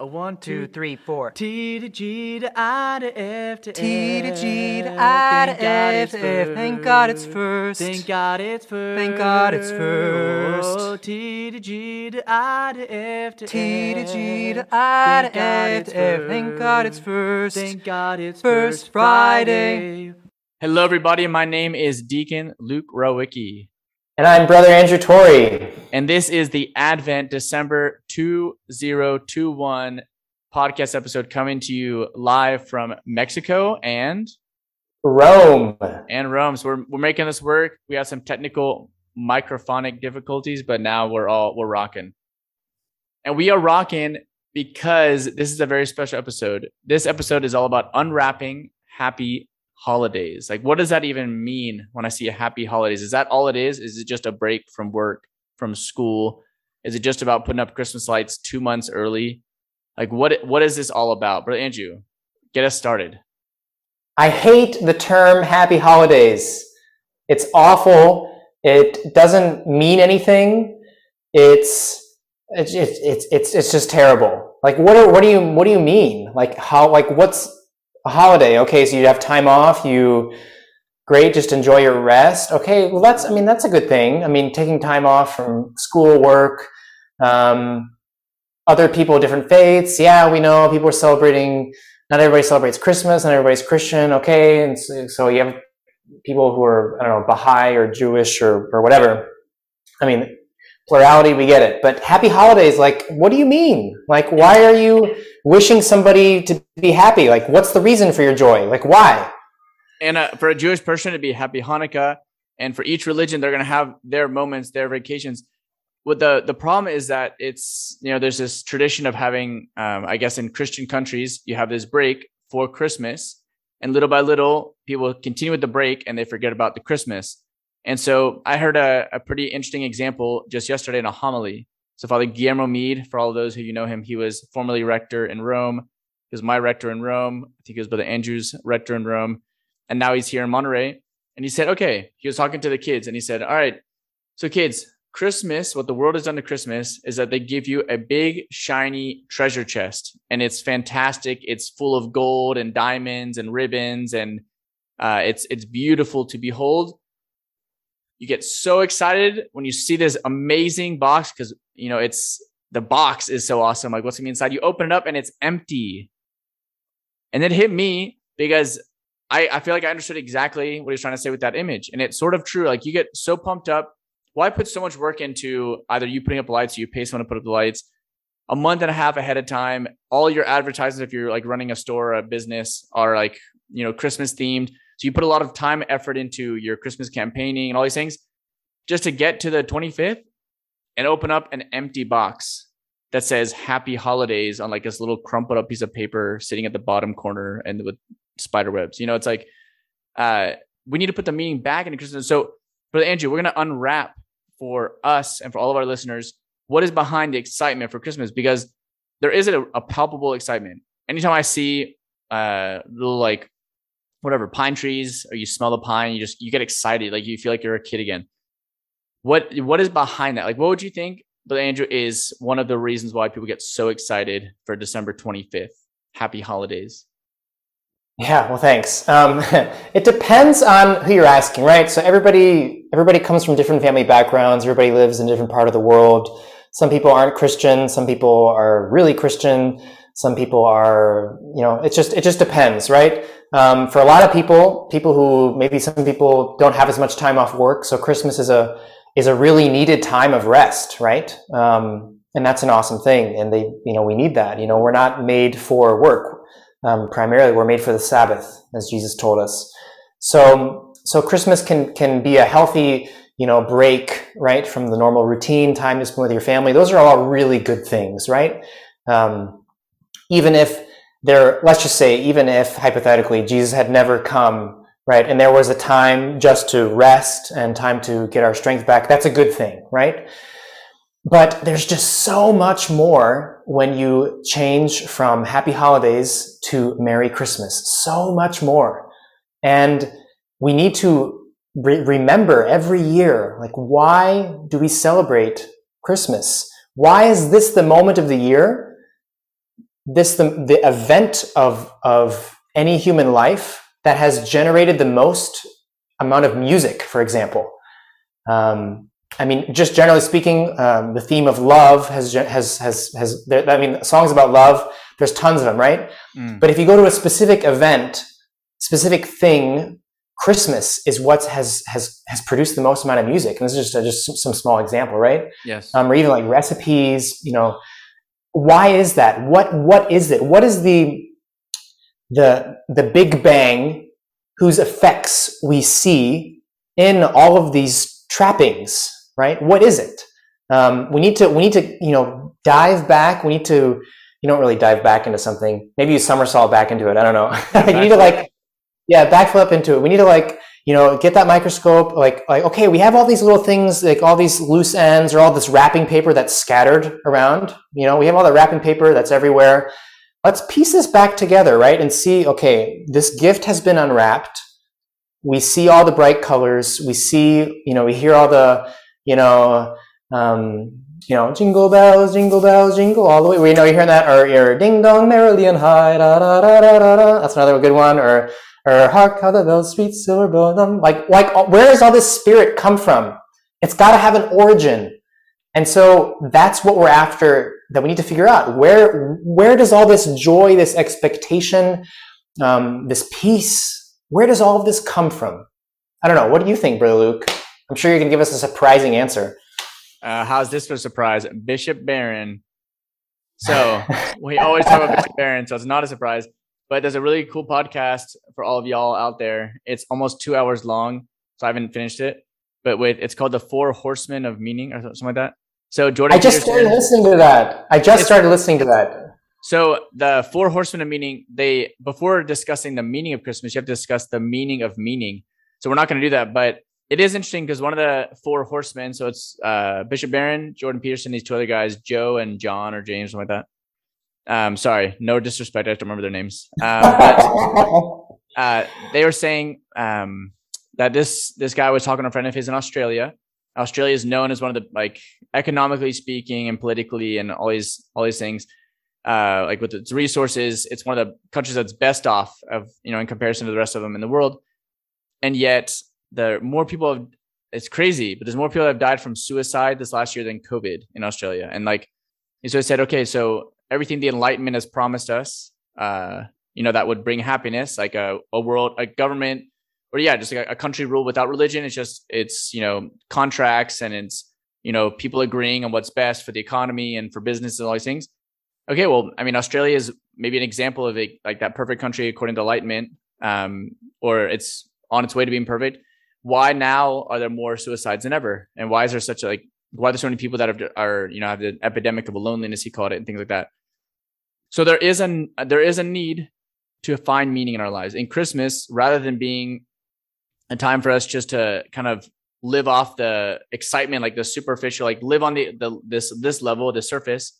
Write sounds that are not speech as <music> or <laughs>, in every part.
A one, Two, two, three, four. T to G to I to F to T to F. G to I to Thank God F it's to F. Thank God it's first. Thank God it's first. Thank God it's first. Oh, T to G to I to F to T to F. G to I Thank to God F it's to F. Thank God it's first. first. Thank God it's First first Friday. Friday. Hello, everybody. My name is Deacon Luke Rowicki. And I'm Brother Andrew Torrey. And this is the Advent December 2021 podcast episode coming to you live from Mexico and Rome. and Rome. So we're, we're making this work. We had some technical microphonic difficulties, but now we're all we're rocking. And we are rocking because this is a very special episode. This episode is all about unwrapping happy holidays. Like what does that even mean when I see a happy holidays? Is that all it is? Is it just a break from work, from school? Is it just about putting up Christmas lights 2 months early? Like what what is this all about? Brother Andrew, get us started. I hate the term happy holidays. It's awful. It doesn't mean anything. It's it's it's it's it's, it's just terrible. Like what are, what do you what do you mean? Like how like what's a holiday? Okay, so you have time off, you great, just enjoy your rest. Okay, well that's I mean that's a good thing. I mean taking time off from school, work, um, other people, different faiths. Yeah, we know people are celebrating. Not everybody celebrates Christmas. Not everybody's Christian. Okay, and so, so you have people who are I don't know Baha'i or Jewish or or whatever. I mean, plurality, we get it. But happy holidays, like, what do you mean? Like, why are you wishing somebody to be happy? Like, what's the reason for your joy? Like, why? And uh, for a Jewish person, it'd be Happy Hanukkah. And for each religion, they're going to have their moments, their vacations. What the the problem is that it's you know there's this tradition of having, um, I guess, in Christian countries, you have this break for Christmas, and little by little, people continue with the break and they forget about the Christmas. And so I heard a, a pretty interesting example just yesterday in a homily. So Father Guillermo Mead, for all of those who you know him, he was formerly rector in Rome. He was my rector in Rome. I think he was Brother Andrew's rector in Rome and now he's here in Monterrey. And he said, okay, he was talking to the kids and he said, all right, so kids, Christmas, what the world has done to Christmas is that they give you a big, shiny treasure chest and it's fantastic. It's full of gold and diamonds and ribbons and uh, it's, it's beautiful to behold. You get so excited when you see this amazing box because, you know, it's the box is so awesome. Like, what's gonna be inside? You open it up and it's empty. And it hit me because I, I feel like I understood exactly what he's trying to say with that image. And it's sort of true. Like you get so pumped up. Why put so much work into either you putting up lights or you pay someone to put up the lights a month and a half ahead of time? All your advertisements, if you're like running a store or a business, are like, you know, Christmas themed. So you put a lot of time, and effort into your Christmas campaigning and all these things just to get to the 25th and open up an empty box that says happy holidays on like this little crumpled up piece of paper sitting at the bottom corner and with spider webs. You know, it's like uh, we need to put the meaning back into Christmas. So, Brother Andrew, we're going to unwrap for us and for all of our listeners what is behind the excitement for Christmas because there is a, a palpable excitement. Anytime I see uh, little like whatever pine trees or you smell the pine, you just you get excited, like you feel like you're a kid again. What what is behind that? Like, what would you think, but Andrew, is one of the reasons why people get so excited for December 25th? Happy holidays. Yeah, well, thanks. Um, <laughs> it depends on who you're asking, right? So everybody, everybody comes from different family backgrounds. Everybody lives in a different part of the world. Some people aren't Christian. Some people are really Christian. Some people are, you know, it just, it just depends, right? Um, for a lot of people, people who maybe some people don't have as much time off work. So Christmas is a, is a really needed time of rest, right? Um, and that's an awesome thing. And they, you know, we need that. You know, we're not made for work. Um, primarily, we're made for the Sabbath, as Jesus told us. So, so Christmas can can be a healthy, you know, break right from the normal routine, time to spend with your family. Those are all really good things, right? Um, even if there, let's just say, even if hypothetically Jesus had never come, right, and there was a time just to rest and time to get our strength back, that's a good thing, right? But there's just so much more when you change from happy holidays to Merry Christmas. So much more. And we need to re- remember every year, like, why do we celebrate Christmas? Why is this the moment of the year this the, the event of of any human life that has generated the most amount of music, for example. Um, I mean, just generally speaking, um, the theme of love has has has has. There, I mean, songs about love. There's tons of them, right? Mm. But if you go to a specific event, specific thing, Christmas is what has has has produced the most amount of music. And this is just a, just some- some small example, right? Yes. um, or even like recipes. You know, why is that? What what is it? What is the the the Big Bang whose effects we see in all of these trappings? Right? What is it? Um, we need to we need to you know dive back. We need to you don't really dive back into something. Maybe you somersault back into it. I don't know. <laughs> you need to like yeah backflip into it. We need to like you know get that microscope like like okay we have all these little things like all these loose ends or all this wrapping paper that's scattered around you know we have all the wrapping paper that's everywhere. Let's piece this back together right and see okay this gift has been unwrapped. We see all the bright colors. We see you know we hear all the you know um, you know jingle bells jingle bells jingle all the way. We know you're hearing that or you're ding dong merrily and high da da da da da da. That's another good one or or hark how the bells sweet silver bell like like where does all this spirit come from? It's got to have an origin. And so that's what we're after that we need to figure out. Where where does all this joy this expectation um, this peace where does all of this come from? I don't know. What do you think brother luke? I'm sure you're going to give us a surprising answer. Uh, how's this for a surprise? Bishop Barron. So <laughs> we always talk about Bishop Barron, so it's not a surprise. But there's a really cool podcast for all of y'all out there. It's almost two hours long, so I haven't finished it. But with it's called the Four Horsemen of Meaning or something like that. So Jordan i just started listening to that i just started listening to that So the four horsemen of meaning, they before discussing the meaning of Christmas, you have to discuss the meaning of meaning. So we're not going to do that, but it is interesting because one of the four horsemen, so it's uh, Bishop Barron, Jordan Peterson, these two other guys, Joe and John or James, something like that. Um, sorry, no disrespect, I don't remember their names. Um, but <laughs> uh, they were saying um, that this this guy was talking to a friend of his in Australia. Australia is known as one of the like economically speaking and politically and all these all these things uh, like with its resources, it's one of the countries that's best off of you know in comparison to the rest of them in the world. And yet, the more people have, it's crazy, but there's more people that have died from suicide this last year than COVID in Australia. And like, so I said, okay, so everything the Enlightenment has promised us, uh, you know, that would bring happiness, like a, a world, a government, or yeah, just like a, a country ruled without religion. It's just it's you know contracts and it's you know people agreeing on what's best for the economy and for business and all these things okay, well, I mean, Australia is maybe an example of a, like that perfect country according to Enlightenment, um, or it's on its way to being perfect. Why now are there more suicides than ever? And why is there such a like? Why are there so many people that have, are you know have the epidemic of loneliness? He called it and things like that. So there is an there is a need to find meaning in our lives. In Christmas, rather than being a time for us just to kind of live off the excitement, like the superficial, like live on the, the this this level, the surface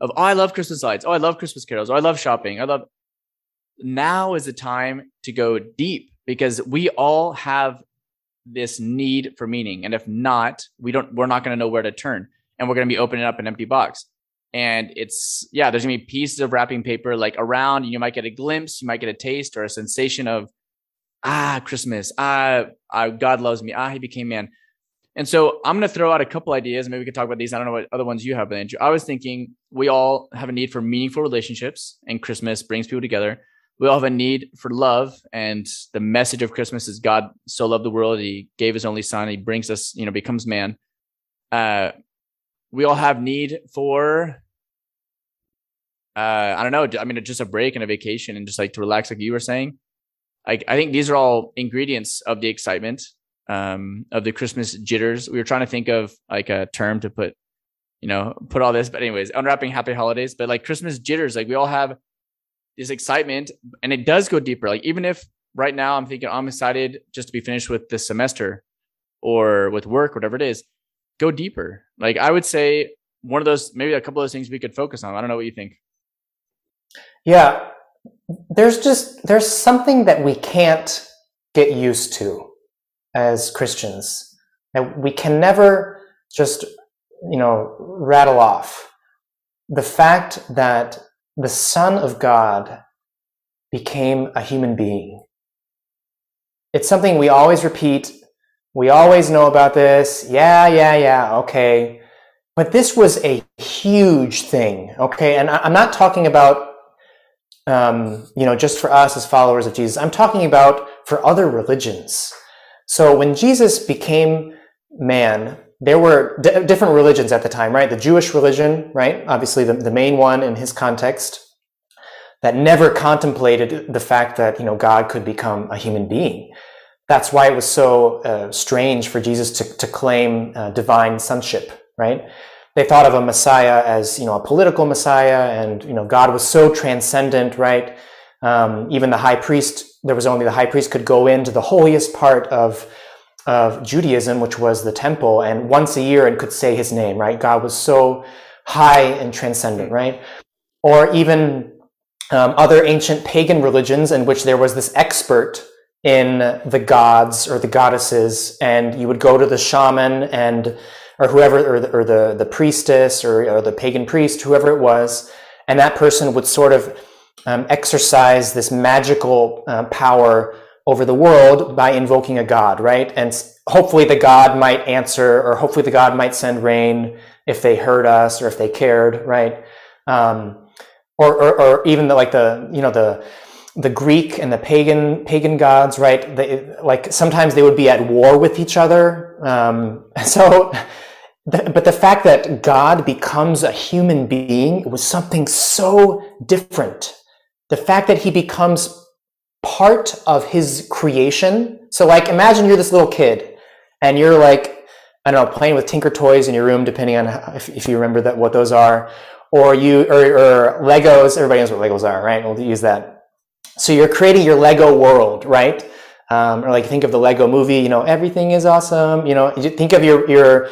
of oh, I love Christmas lights, oh, I love Christmas carols, oh, I love shopping, I love. Now is the time to go deep because we all have this need for meaning, and if not, we don't. We're not going to know where to turn, and we're going to be opening up an empty box. And it's yeah, there's gonna be pieces of wrapping paper like around, and you might get a glimpse, you might get a taste or a sensation of ah Christmas, ah, ah God loves me, ah He became man. And so I'm to throw out a couple ideas. Maybe we could talk about these. I don't know what other ones you have, Andrew. I was thinking we all have a need for meaningful relationships, and Christmas brings people together. We all have a need for love, and the message of Christmas is God so loved the world, He gave His only Son. He brings us, you know, becomes man. Uh, we all have need for, uh, I don't know. I mean, just a break and a vacation, and just like to relax, like you were saying. Like I think these are all ingredients of the excitement um, of the Christmas jitters. We were trying to think of like a term to put, you know, put all this. But anyways, unwrapping happy holidays. But like Christmas jitters, like we all have this excitement, and it does go deeper. Like even if right now I'm thinking I'm excited just to be finished with this semester or with work, whatever it is, go deeper. Like I would say one of those, maybe a couple of those things we could focus on. I don't know what you think. Yeah, there's just there's something that we can't get used to as Christians, and we can never just you know rattle off the fact that the Son of God became a human being. It's something we always repeat. We always know about this. Yeah, yeah, yeah, okay. But this was a huge thing, okay? And I'm not talking about, um, you know, just for us as followers of Jesus. I'm talking about for other religions. So when Jesus became man, there were d- different religions at the time, right? The Jewish religion, right? Obviously, the, the main one in his context that never contemplated the fact that, you know, God could become a human being. That's why it was so uh, strange for Jesus to, to claim uh, divine sonship, right? They thought of a Messiah as, you know, a political Messiah and, you know, God was so transcendent, right? Um, even the high priest, there was only the high priest could go into the holiest part of of Judaism, which was the temple, and once a year and could say his name, right? God was so high and transcendent, right? Or even um, other ancient pagan religions in which there was this expert in the gods or the goddesses, and you would go to the shaman and or whoever, or the, or the, the priestess or, or the pagan priest, whoever it was, and that person would sort of um, exercise this magical uh, power over the world by invoking a god, right? And hopefully the god might answer, or hopefully the god might send rain if they heard us or if they cared, right? Um, or, or, or, even the, like the, you know, the, the Greek and the pagan pagan gods, right? They, like sometimes they would be at war with each other. Um, <laughs> so, but the fact that God becomes a human being was something so different. The fact that he becomes part of his creation. So like imagine you're this little kid and you're like, I don't know, playing with Tinker toys in your room, depending on how, if, if you remember that what those are, or you or, or Legos. Everybody knows what Legos are, right? We'll use that. So you're creating your Lego world, right? Um, or like think of the Lego movie. You know, everything is awesome. You know, think of your your,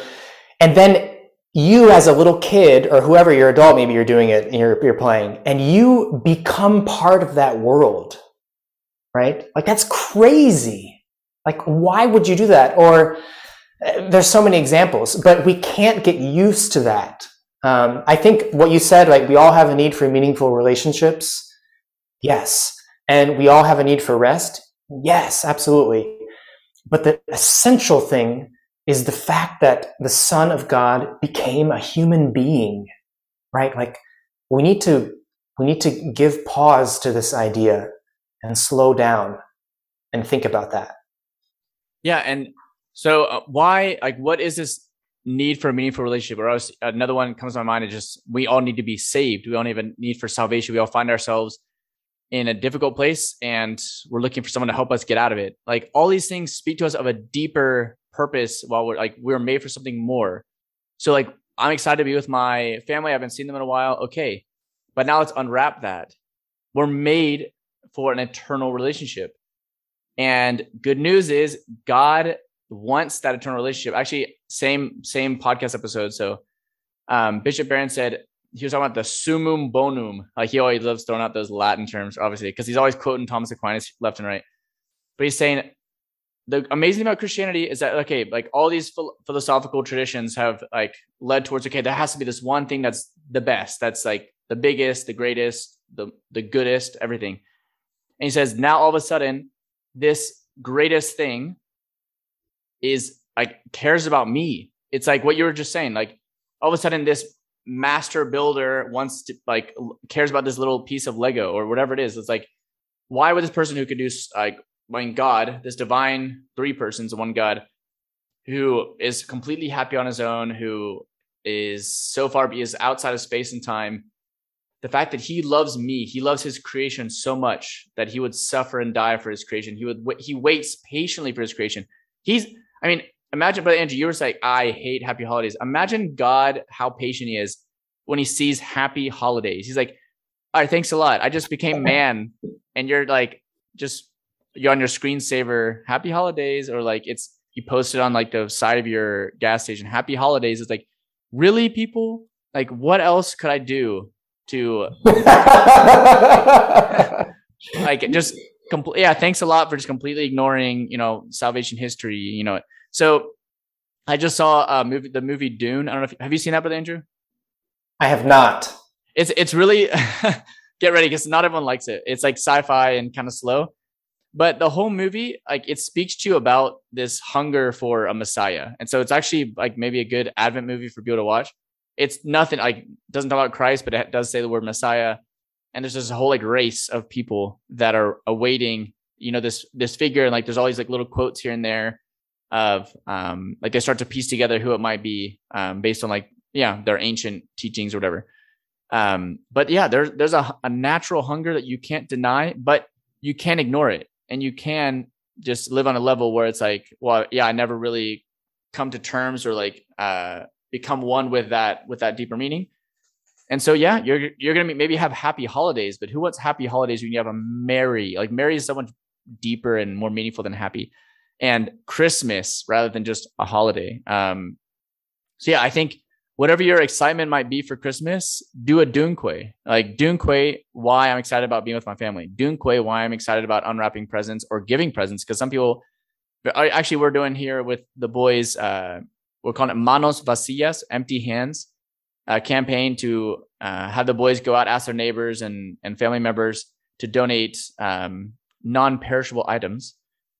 and then you as a little kid or whoever you're adult, maybe you're doing it, you're you're playing, and you become part of that world right? Like that's crazy. Like why would you do that? Or uh, there's so many examples, but we can't get used to that. Um, I think what you said, like we all have a need for meaningful relationships. Yes. And we all have a need for rest. Yes, absolutely. But the essential thing is the fact that the Son of God became a human being, right? Like we need to, we need to give pause to this idea and slow down and think about that. Yeah. And so, uh, why, like, what is this need for a meaningful relationship? Or else another one comes to my mind is just we all need to be saved. We all have a need for salvation. We all find ourselves in a difficult place and we're looking for someone to help us get out of it. Like, all these things speak to us of a deeper purpose while we're like, we're made for something more. So, like, I'm excited to be with my family. I haven't seen them in a while. Okay. But now let's unwrap that. We're made for an eternal relationship. And good news is God wants that eternal relationship. Actually, same same podcast episode. So um, Bishop Barron said he was talking about the summum bonum. Like he always loves throwing out those Latin terms, obviously, because he's always quoting Thomas Aquinas left and right. But he's saying the amazing about Christianity is that okay, like all these ph- philosophical traditions have like led towards okay, there has to be this one thing that's the best, that's like the biggest, the greatest, the the goodest, everything. And he says, now all of a sudden, this greatest thing is like cares about me. It's like what you were just saying. Like all of a sudden, this master builder wants to like cares about this little piece of Lego or whatever it is. It's like, why would this person who could do like when God, this divine three persons, one God, who is completely happy on his own, who is so far is outside of space and time, the fact that he loves me, he loves his creation so much that he would suffer and die for his creation. He would he waits patiently for his creation. He's I mean, imagine, Brother Andrew, you were like, I hate happy holidays. Imagine God how patient he is when he sees happy holidays. He's like, all right, thanks a lot. I just became <laughs> man, and you're like, just you're on your screensaver, happy holidays, or like it's you posted on like the side of your gas station, happy holidays. It's like, really, people? Like, what else could I do to <laughs> like just complete yeah thanks a lot for just completely ignoring you know salvation history you know so i just saw a movie the movie dune i don't know if have you seen that brother andrew i have not it's it's really <laughs> get ready because not everyone likes it. It's like sci-fi and kind of slow. But the whole movie, like it speaks to you about this hunger for a messiah. And so it's actually like maybe a good Advent movie for people to watch. It's nothing like doesn't talk about Christ, but it does say the word Messiah. And there's this whole like race of people that are awaiting, you know, this this figure. And like there's all these like little quotes here and there of um like they start to piece together who it might be um based on like yeah, their ancient teachings or whatever. Um, but yeah, there's there's a, a natural hunger that you can't deny, but you can't ignore it and you can just live on a level where it's like well yeah i never really come to terms or like uh become one with that with that deeper meaning and so yeah you're you're gonna maybe have happy holidays but who wants happy holidays when you have a merry like merry is so much deeper and more meaningful than happy and christmas rather than just a holiday um so yeah i think whatever your excitement might be for Christmas, do a Dunque. Like Dunque, why I'm excited about being with my family. Dunque, why I'm excited about unwrapping presents or giving presents. Because some people, actually, we're doing here with the boys, uh, we're calling it Manos Vacías, empty hands, uh, campaign to uh, have the boys go out, ask their neighbors and, and family members to donate um, non perishable items.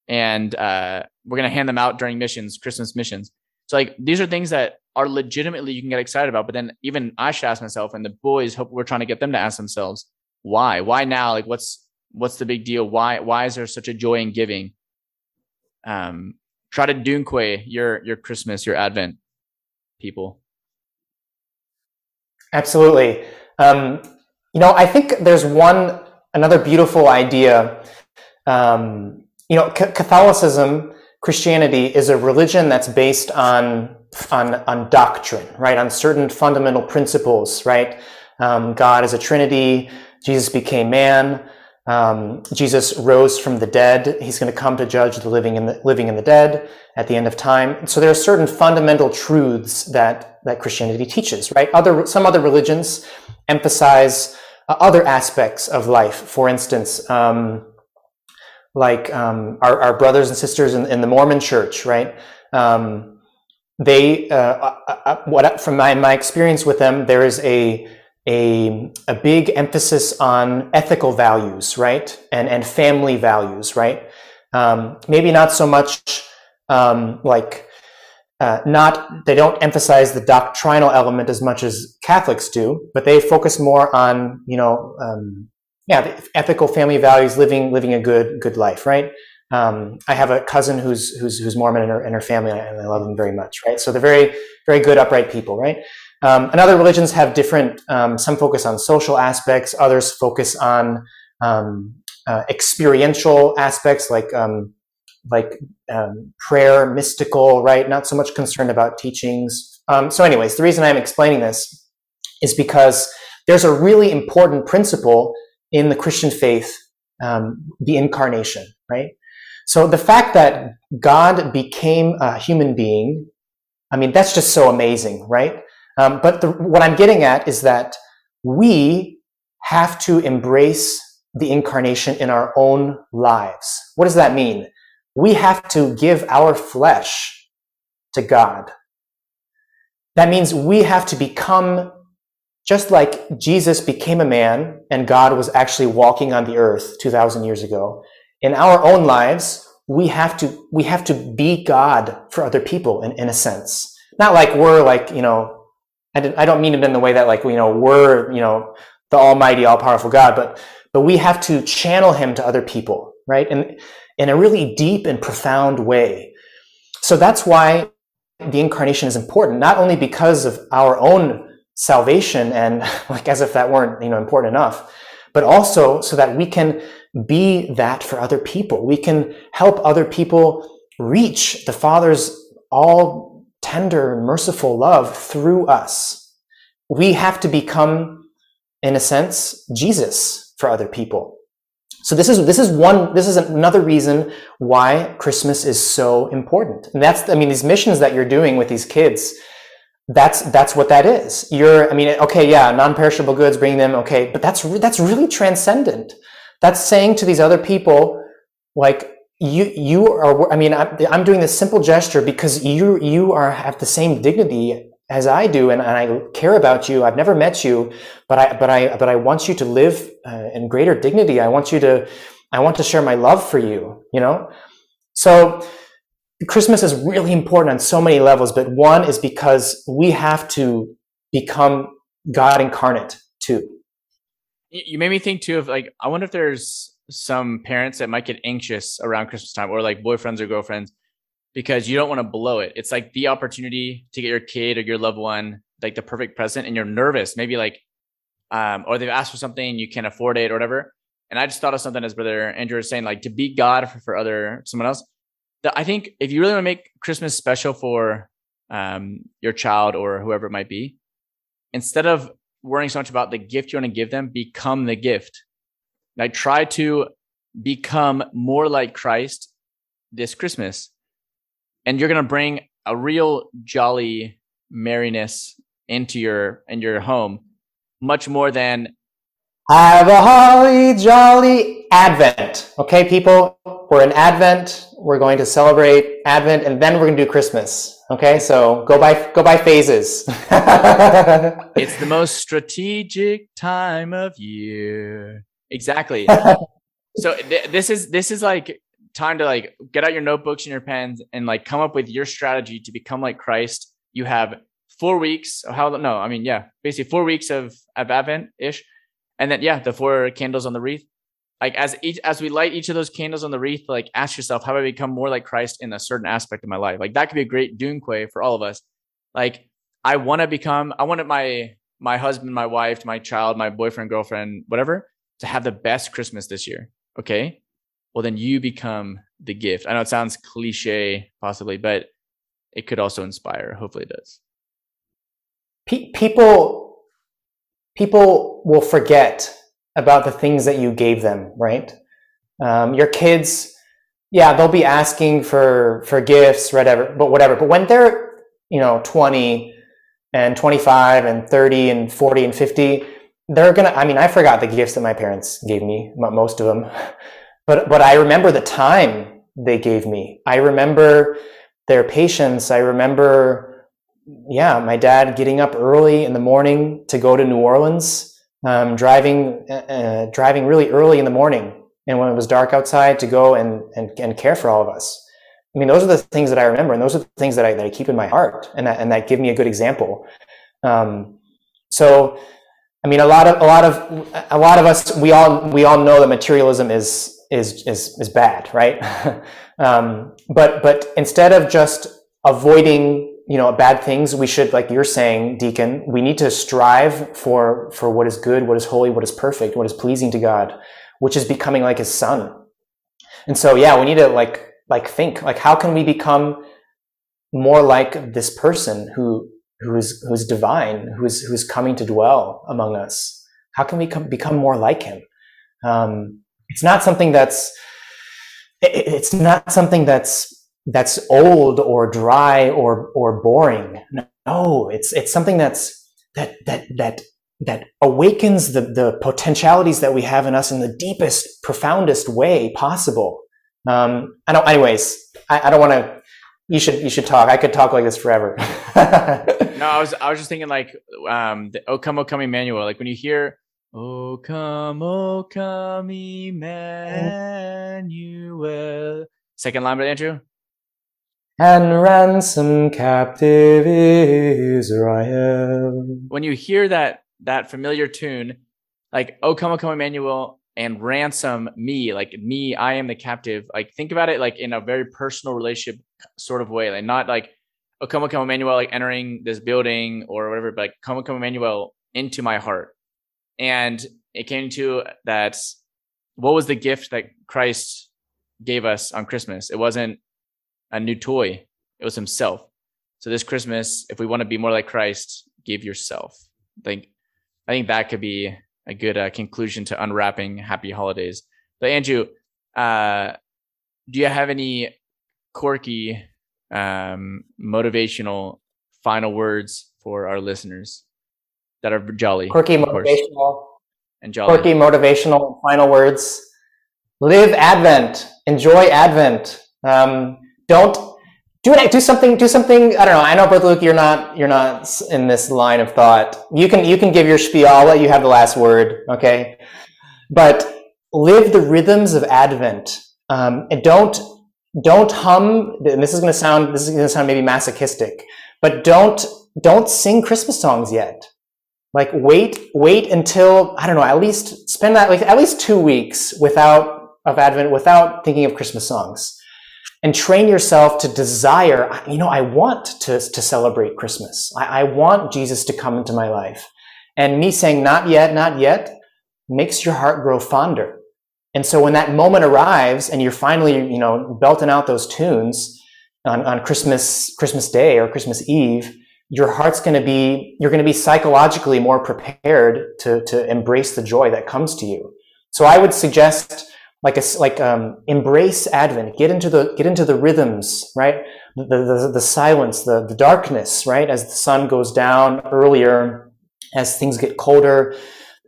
And uh, we're going to hand them out during missions, Christmas missions. So, like, these are things that are legitimately you can get excited about. But then even I should ask myself, and the boys hope we're trying to get them to ask themselves, why? Why now? Like what's what's the big deal? Why why is there such a joy in giving? Um try to dunque your your Christmas, your Advent people. Absolutely. Um, you know, I think there's one another beautiful idea. Um, you know, C- Catholicism, Christianity is a religion that's based on on, on doctrine, right? On certain fundamental principles, right? Um, God is a Trinity. Jesus became man. Um, Jesus rose from the dead. He's going to come to judge the living and the living and the dead at the end of time. So there are certain fundamental truths that that Christianity teaches, right? Other some other religions emphasize uh, other aspects of life. For instance, um, like um, our, our, brothers and sisters in, in, the Mormon Church, right? Um, they, uh, uh, uh, what from my, my experience with them, there is a, a, a big emphasis on ethical values, right? And, and family values, right? Um, maybe not so much um, like uh, not they don't emphasize the doctrinal element as much as Catholics do, but they focus more on you know um, yeah ethical family values, living living a good good life, right? Um, I have a cousin who's who's who's Mormon in her, in her family, and I love them very much. Right, so they're very very good, upright people. Right, um, and other religions have different. Um, some focus on social aspects, others focus on um, uh, experiential aspects, like um, like um, prayer, mystical. Right, not so much concerned about teachings. so, anyways, the reason I'm explaining this is because there's a really important principle in the Christian faith, the incarnation. Right so the fact that God became a human being, I mean, that's just so amazing, right? Um, but the, what I'm getting at is that we have to embrace the incarnation in our own lives. What does that mean? We have to give our flesh to God. That means we have to become just like Jesus became a man and God was actually walking on the earth 2,000 years ago in our own lives, we have to we have to be God for other people in, in a sense. Not like we're like, you know, I, I don't mean it in the way that like, you know, we're, you know, the almighty, all powerful God, but but we have to channel him to other people, right? And in a really deep and profound way. So that's why the incarnation is important, not only because of our own salvation and <laughs> like as if that weren't, you know, important enough, but also so that we can be that for other people. We can help other people reach the Father's all tender and merciful love through us. We have to become, in a sense, Jesus for other people. So this is this is one this is another reason why Christmas is so important. And that's I mean these missions that you're doing with these kids that's that's what that is. You're I mean okay yeah non-perishable goods bring them okay but that's that's really transcendent. That's saying to these other people, like, you, you are, I mean, I'm, I'm doing this simple gesture because you, you are, have the same dignity as I do, and, and I care about you. I've never met you, but I, but I, but I want you to live uh, in greater dignity. I want you to, I want to share my love for you. You know, so Christmas is really important on so many levels, but one is because we have to become God incarnate too. You made me think too of like, I wonder if there's some parents that might get anxious around Christmas time or like boyfriends or girlfriends because you don't want to blow it. It's like the opportunity to get your kid or your loved one like the perfect present and you're nervous, maybe like, um, or they've asked for something you can't afford it or whatever. And I just thought of something as brother Andrew was saying, like to be God for, for other someone else. That I think if you really want to make Christmas special for um, your child or whoever it might be, instead of worrying so much about the gift you want to give them, become the gift. Like try to become more like Christ this Christmas. And you're going to bring a real jolly merriness into your in your home much more than have a holly jolly advent. Okay people? We're in advent. We're going to celebrate advent and then we're going to do christmas. Okay so go by go by phases. <laughs> It's the most strategic time of year exactly <laughs> so th- this is this is like time to like get out your notebooks and your pens and like come up with your strategy to become like Christ. You have four weeks. How no, I mean, yeah, basically four weeks of, of Advent ish. And then yeah, the four candles on the wreath. Like as each as we light each of those candles on the wreath, like ask yourself, how do I become more like Christ in a certain aspect of my life? Like that could be a great dunque for all of us. Like I want to become, I wanted my my husband, my wife, my child, my boyfriend, girlfriend, whatever, to have the best Christmas this year. Okay? Well then you become the gift. I know it sounds cliche possibly but it could also inspire. Hopefully it does. People people will forget about the things that you gave them right? Um, your kids yeah they'll be asking for for gifts whatever but whatever. But when they're you know 20 and 25 and 30 and 40 and 50 they're gonna i mean i forgot the gifts that my parents gave me most of them <laughs> but but I remember the time they gave me. I remember their patience. I remember, yeah, my dad getting up early in the morning to go to New Orleans, um, driving uh, uh, driving really early in the morning, and when it was dark outside, to go and, and and care for all of us. I mean, those are the things that I remember, and those are the things that I that I keep in my heart, and that and that give me a good example. Um, so, I mean, a lot of a lot of a lot of us we all we all know that materialism is is is is bad, right? <laughs> um, but but instead of just avoiding you know bad things, we should, like you're saying, Deacon, we need to strive for for what is good, what is holy, what is perfect, what is pleasing to God, which is becoming like His Son. And so, yeah, we need to like like think like how can we become more like this person who who is who's divine, who's who's coming to dwell among us? How can we come, become more like Him? Um, it's not something that's it's not something that's that's old or dry or or boring no it's it's something that's that that that that awakens the the potentialities that we have in us in the deepest profoundest way possible um i don't anyways i, I don't want to you should you should talk i could talk like this forever <laughs> no i was i was just thinking like um the o come o come emmanuel like when you hear Oh come, oh come, Emmanuel. Second line, but Andrew. And ransom captive Israel. When you hear that that familiar tune, like "Oh come, oh come, Emmanuel," and ransom me, like me, I am the captive. Like think about it like in a very personal relationship sort of way, like not like "Oh come, come, Emmanuel," like entering this building or whatever, but like "Come, come, Emmanuel" into my heart and it came to that what was the gift that Christ gave us on Christmas? It wasn't a new toy, it was himself. So this Christmas, if we want to be more like Christ, give yourself. I think I think that could be a good uh, conclusion to unwrapping happy holidays. But Andrew, uh, do you have any quirky um, motivational final words for our listeners? that are jolly. Quirky motivational. And jolly. Quirky motivational final words. Live Advent. Enjoy Advent. Um, don't do it. Do something. Do something. I don't know. I know, Brother Luke, you're not. You're not in this line of thought. You can. You can give your spiel. I'll let you have the last word. Okay. But live the rhythms of Advent, um, and don't don't hum. This is going to sound. This is going to sound maybe masochistic, but don't don't sing Christmas songs yet. Like wait, wait until I don't know. At least spend that like at least two weeks without of Advent, without thinking of Christmas songs and train yourself to desire you know i want to, to celebrate christmas I, I want jesus to come into my life and me saying not yet not yet makes your heart grow fonder and so when that moment arrives and you're finally you know belting out those tunes on, on christmas christmas day or christmas eve your heart's going to be you're going to be psychologically more prepared to, to embrace the joy that comes to you so i would suggest like a, like um, embrace Advent. Get into the get into the rhythms, right? The the, the silence, the the darkness, right? As the sun goes down earlier, as things get colder,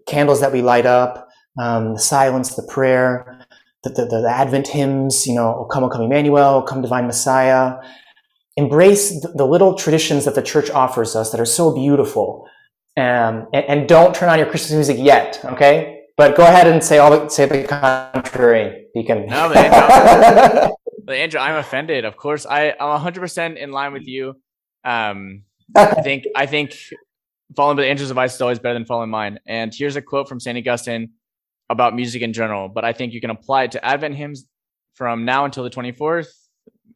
candles that we light up, um, the silence, the prayer, the, the, the Advent hymns. You know, O come, O come, Emmanuel, O come, Divine Messiah. Embrace the, the little traditions that the church offers us that are so beautiful, um, and, and don't turn on your Christmas music yet. Okay, but go ahead and say all the, say the contrary, Deacon. No, man, no. <laughs> But Andrew, I'm offended. Of course, I, I'm 100 percent in line with you. Um, I think I think following by Andrew's advice is always better than following mine. And here's a quote from Saint Augustine about music in general, but I think you can apply it to Advent hymns from now until the 24th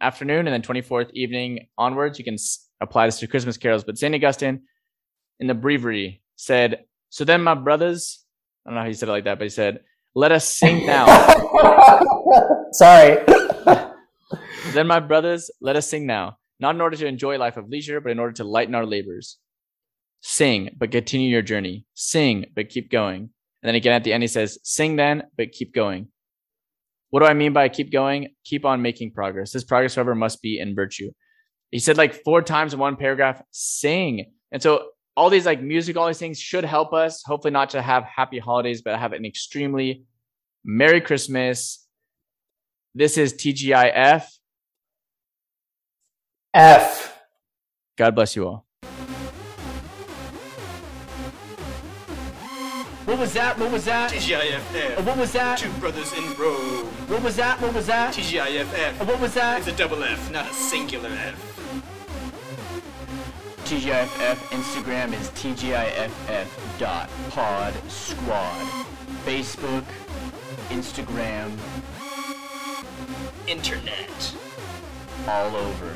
afternoon, and then 24th evening onwards. You can s- apply this to Christmas carols. But Saint Augustine, in the Breviary, said, "So then, my brothers." I don't know how he said it like that, but he said, "Let us sing now." <laughs> Sorry. <laughs> Then, my brothers, let us sing now, not in order to enjoy a life of leisure, but in order to lighten our labors. Sing, but continue your journey. Sing, but keep going. And then again at the end, he says, Sing then, but keep going. What do I mean by keep going? Keep on making progress. This progress, however, must be in virtue. He said like four times in one paragraph, sing. And so all these like music, all these things should help us, hopefully not to have happy holidays, but have an extremely Merry Christmas. This is TGIF. F. God bless you all. What was that? What was that? Uh, TGIFF. What was that? Two brothers in Rome. What was that? What was that? Uh, TGIFF. What was that? It's a double F, not a singular F. TGIFF Instagram is TGIFF dot pod squad. Facebook, Instagram, Internet. all over.